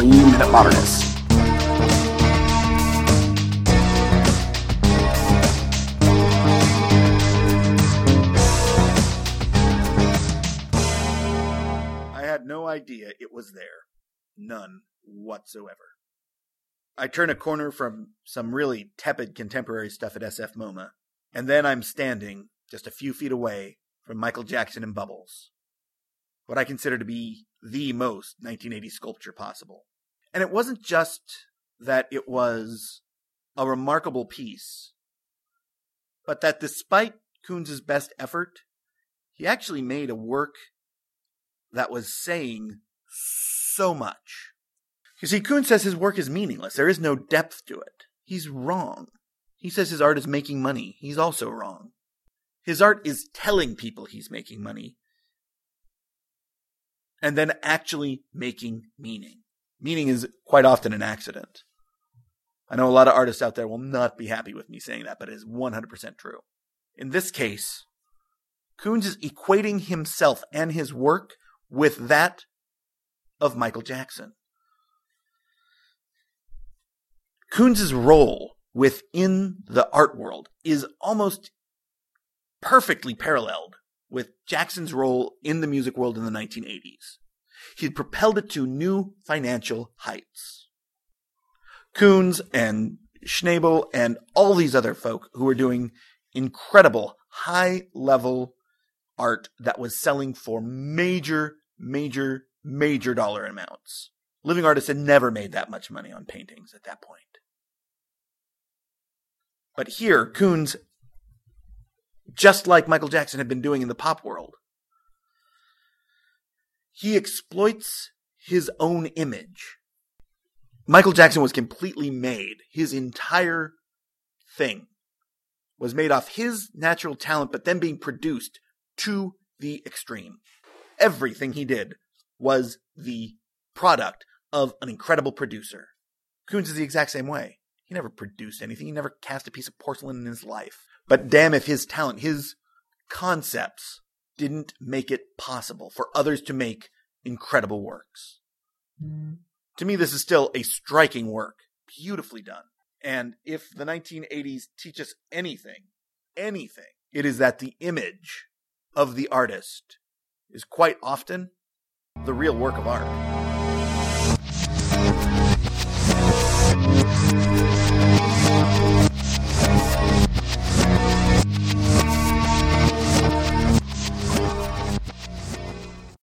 Three Minute. I had no idea it was there. None whatsoever. I turn a corner from some really tepid contemporary stuff at SF MoMA, and then I'm standing just a few feet away from Michael Jackson and Bubbles. What I consider to be the most 1980 sculpture possible. And it wasn't just that it was a remarkable piece, but that despite Koons's best effort, he actually made a work that was saying so much. You see, Koons says his work is meaningless. There is no depth to it. He's wrong. He says his art is making money. He's also wrong. His art is telling people he's making money and then actually making meaning. Meaning is quite often an accident. I know a lot of artists out there will not be happy with me saying that, but it is 100% true. In this case, Koons is equating himself and his work with that of Michael Jackson. Koons's role within the art world is almost perfectly paralleled with Jackson's role in the music world in the 1980s. He had propelled it to new financial heights. Koons and Schnabel and all these other folk who were doing incredible high level art that was selling for major, major, major dollar amounts. Living artists had never made that much money on paintings at that point. But here, Koons, just like Michael Jackson had been doing in the pop world, he exploits his own image. Michael Jackson was completely made. His entire thing was made off his natural talent, but then being produced to the extreme. Everything he did was the product of an incredible producer. Koons is the exact same way. He never produced anything. He never cast a piece of porcelain in his life. But damn if his talent, his concepts didn't make it possible for others to make incredible works. Mm. To me, this is still a striking work, beautifully done. And if the 1980s teach us anything, anything, it is that the image of the artist is quite often the real work of art.